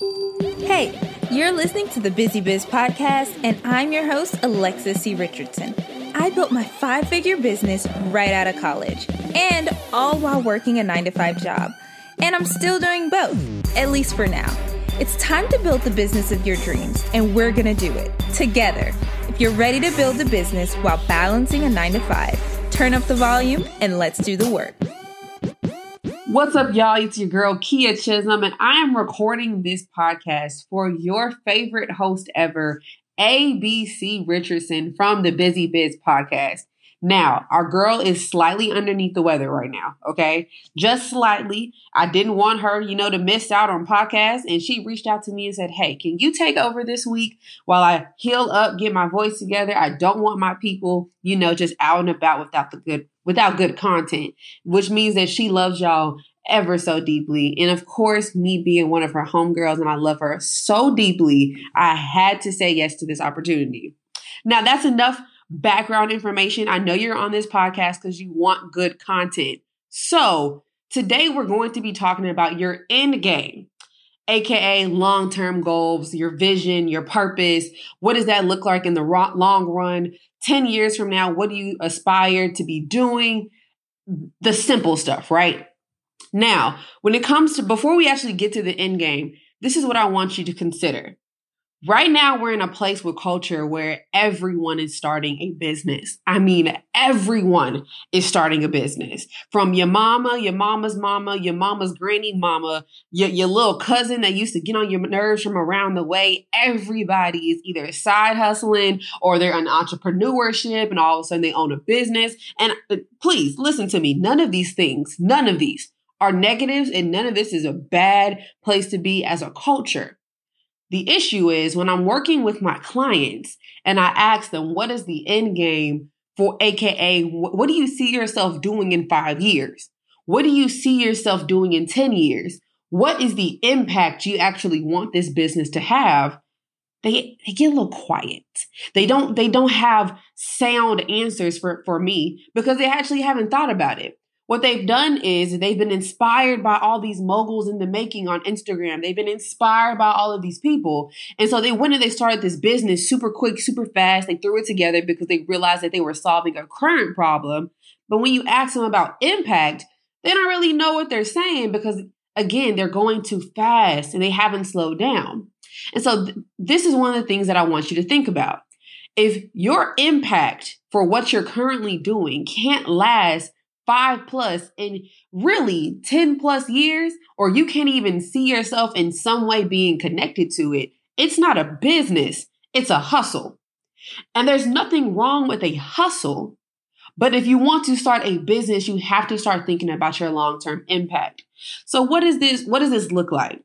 Hey, you're listening to the Busy Biz podcast, and I'm your host, Alexis C. Richardson. I built my five figure business right out of college, and all while working a nine to five job. And I'm still doing both, at least for now. It's time to build the business of your dreams, and we're gonna do it together. If you're ready to build a business while balancing a nine to five, turn up the volume and let's do the work. What's up, y'all? It's your girl, Kiah Chism, and I am recording this podcast for your favorite host ever, ABC Richardson from the Busy Biz podcast. Now, our girl is slightly underneath the weather right now, okay? Just slightly. I didn't want her, you know, to miss out on podcasts. And she reached out to me and said, Hey, can you take over this week while I heal up, get my voice together? I don't want my people, you know, just out and about without the good without good content, which means that she loves y'all ever so deeply. And of course, me being one of her homegirls and I love her so deeply, I had to say yes to this opportunity. Now, that's enough background information. I know you're on this podcast because you want good content. So, today we're going to be talking about your end game, aka long term goals, your vision, your purpose. What does that look like in the long run? 10 years from now, what do you aspire to be doing? The simple stuff, right? Now, when it comes to before we actually get to the end game, this is what I want you to consider. Right now, we're in a place with culture where everyone is starting a business. I mean, everyone is starting a business. From your mama, your mama's mama, your mama's granny mama, your, your little cousin that used to get on your nerves from around the way. Everybody is either side hustling or they're in entrepreneurship and all of a sudden they own a business. And uh, please listen to me. None of these things, none of these are negatives and none of this is a bad place to be as a culture. The issue is when I'm working with my clients and I ask them, what is the end game for AKA, what do you see yourself doing in five years? What do you see yourself doing in 10 years? What is the impact you actually want this business to have? They, they get a little quiet. They don't, they don't have sound answers for, for me because they actually haven't thought about it. What they've done is they've been inspired by all these moguls in the making on Instagram. They've been inspired by all of these people. And so they went and they started this business super quick, super fast. They threw it together because they realized that they were solving a current problem. But when you ask them about impact, they don't really know what they're saying because, again, they're going too fast and they haven't slowed down. And so th- this is one of the things that I want you to think about. If your impact for what you're currently doing can't last five plus in really 10 plus years, or you can't even see yourself in some way being connected to it, it's not a business, it's a hustle. And there's nothing wrong with a hustle. But if you want to start a business, you have to start thinking about your long term impact. So, what is this? What does this look like?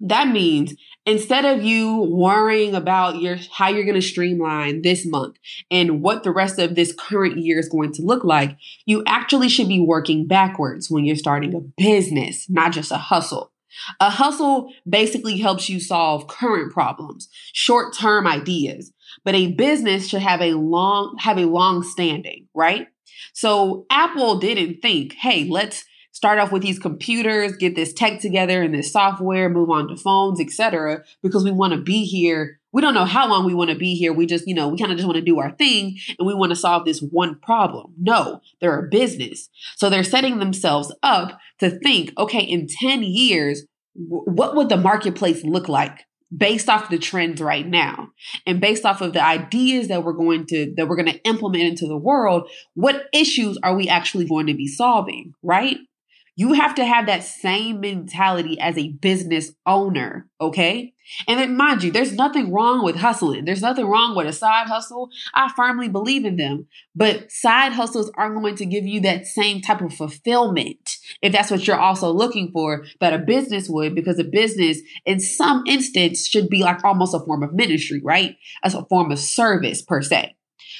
That means instead of you worrying about your how you're going to streamline this month and what the rest of this current year is going to look like, you actually should be working backwards when you're starting a business, not just a hustle. A hustle basically helps you solve current problems, short-term ideas, but a business should have a long have a long standing, right? So Apple didn't think, "Hey, let's start off with these computers, get this tech together and this software, move on to phones, etc. Because we want to be here. We don't know how long we want to be here. We just, you know, we kind of just want to do our thing and we want to solve this one problem. No, they're a business. So they're setting themselves up to think, okay, in 10 years, what would the marketplace look like? based off the trends right now and based off of the ideas that we're going to that we're going to implement into the world what issues are we actually going to be solving right you have to have that same mentality as a business owner, okay? And then, mind you, there's nothing wrong with hustling. There's nothing wrong with a side hustle. I firmly believe in them. But side hustles aren't going to give you that same type of fulfillment if that's what you're also looking for that a business would, because a business, in some instance, should be like almost a form of ministry, right? As a form of service, per se.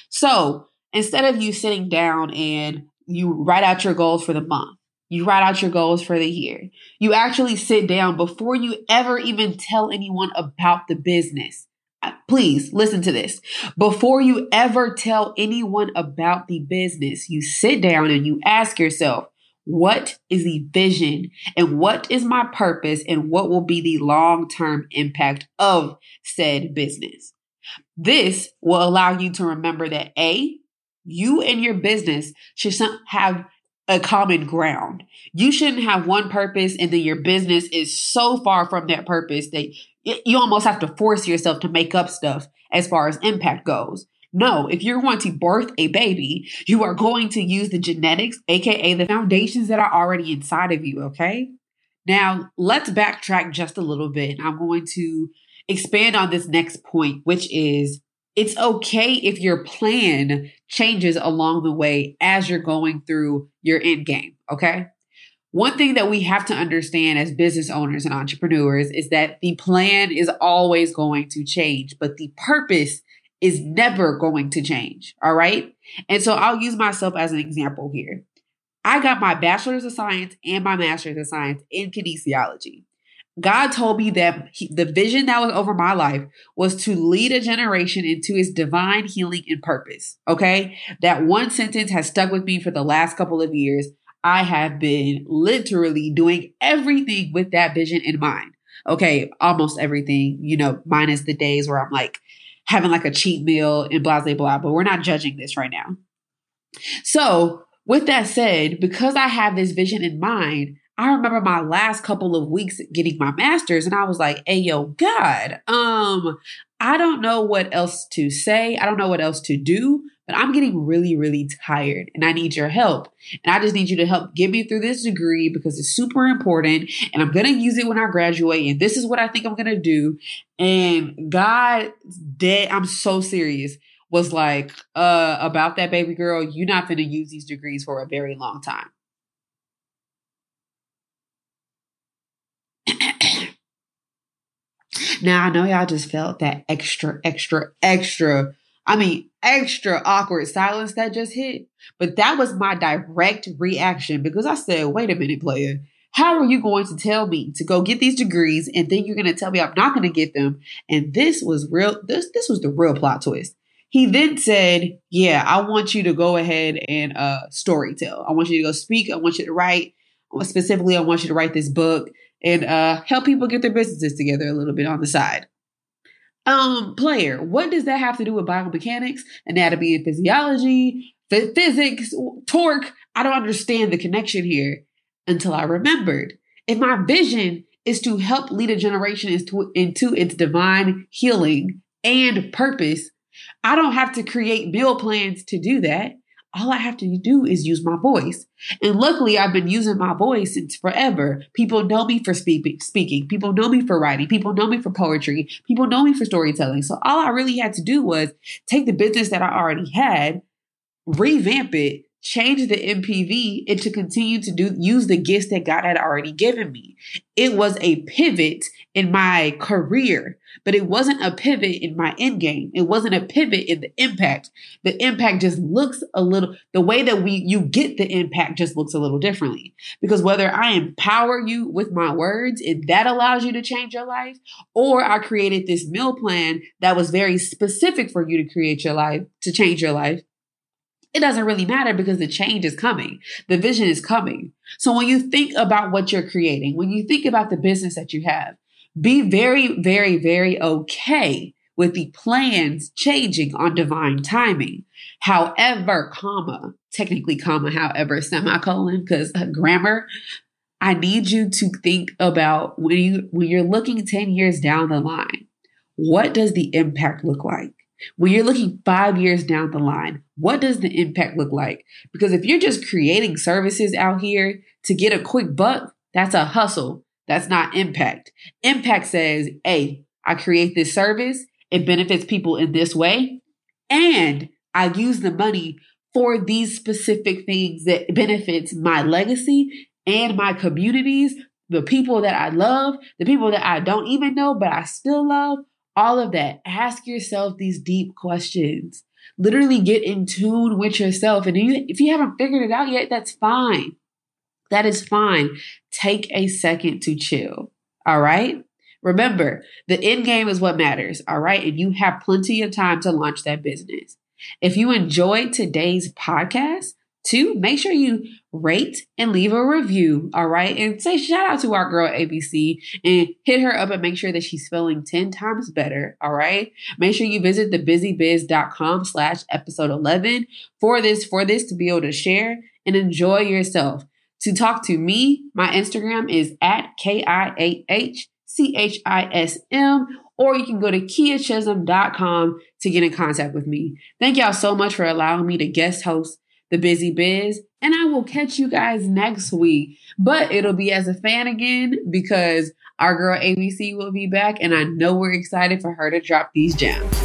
So instead of you sitting down and you write out your goals for the month, you write out your goals for the year. You actually sit down before you ever even tell anyone about the business. Uh, please listen to this. Before you ever tell anyone about the business, you sit down and you ask yourself, What is the vision and what is my purpose and what will be the long term impact of said business? This will allow you to remember that A, you and your business should have a common ground. You shouldn't have one purpose and then your business is so far from that purpose that you almost have to force yourself to make up stuff as far as impact goes. No, if you're going to birth a baby, you are going to use the genetics, aka the foundations that are already inside of you, okay? Now, let's backtrack just a little bit. I'm going to expand on this next point, which is it's okay if your plan changes along the way as you're going through your end game, okay? One thing that we have to understand as business owners and entrepreneurs is that the plan is always going to change, but the purpose is never going to change. All right. And so I'll use myself as an example here. I got my bachelor's of science and my master's of science in kinesiology. God told me that he, the vision that was over my life was to lead a generation into his divine healing and purpose. Okay. That one sentence has stuck with me for the last couple of years. I have been literally doing everything with that vision in mind. Okay, almost everything, you know, minus the days where I'm like having like a cheat meal and blah, blah, blah, but we're not judging this right now. So, with that said, because I have this vision in mind, I remember my last couple of weeks getting my master's and I was like, hey, yo, God, um, I don't know what else to say. I don't know what else to do but I'm getting really, really tired and I need your help. And I just need you to help get me through this degree because it's super important and I'm going to use it when I graduate. And this is what I think I'm going to do. And God, dead, I'm so serious, was like, uh, about that baby girl, you're not going to use these degrees for a very long time. Now I know y'all just felt that extra, extra, extra I mean, extra awkward silence that just hit. But that was my direct reaction because I said, wait a minute, player. How are you going to tell me to go get these degrees and then you're going to tell me I'm not going to get them? And this was real. This, this was the real plot twist. He then said, yeah, I want you to go ahead and uh, story tell. I want you to go speak. I want you to write. Specifically, I want you to write this book and uh, help people get their businesses together a little bit on the side. Um, player, what does that have to do with biomechanics, anatomy and physiology, physics, torque? I don't understand the connection here until I remembered. If my vision is to help lead a generation into, into its divine healing and purpose, I don't have to create meal plans to do that all I have to do is use my voice. And luckily, I've been using my voice since forever. People know me for speak- speaking. People know me for writing. People know me for poetry. People know me for storytelling. So all I really had to do was take the business that I already had, revamp it, change the MPV and to continue to do use the gifts that God had already given me. It was a pivot in my career, but it wasn't a pivot in my end game. It wasn't a pivot in the impact. The impact just looks a little the way that we you get the impact just looks a little differently. Because whether I empower you with my words and that allows you to change your life, or I created this meal plan that was very specific for you to create your life, to change your life it doesn't really matter because the change is coming. The vision is coming. So when you think about what you're creating, when you think about the business that you have, be very, very, very okay with the plans changing on divine timing. However, comma, technically comma, however, semicolon, because uh, grammar, I need you to think about when you when you're looking 10 years down the line, what does the impact look like? When you're looking five years down the line, what does the impact look like? Because if you're just creating services out here to get a quick buck, that's a hustle. That's not impact. Impact says, hey, I create this service, it benefits people in this way, and I use the money for these specific things that benefits my legacy and my communities, the people that I love, the people that I don't even know, but I still love, all of that. Ask yourself these deep questions. Literally get in tune with yourself. And if you haven't figured it out yet, that's fine. That is fine. Take a second to chill. All right. Remember, the end game is what matters. All right. And you have plenty of time to launch that business. If you enjoyed today's podcast, Two, make sure you rate and leave a review. All right. And say shout out to our girl ABC and hit her up and make sure that she's feeling 10 times better. All right. Make sure you visit thebusybiz.com slash episode 11 for this, for this to be able to share and enjoy yourself. To talk to me, my Instagram is at K-I-A-H-C-H-I-S-M or you can go to kiahchism.com to get in contact with me. Thank y'all so much for allowing me to guest host the Busy Biz, and I will catch you guys next week. But it'll be as a fan again because our girl ABC will be back, and I know we're excited for her to drop these gems.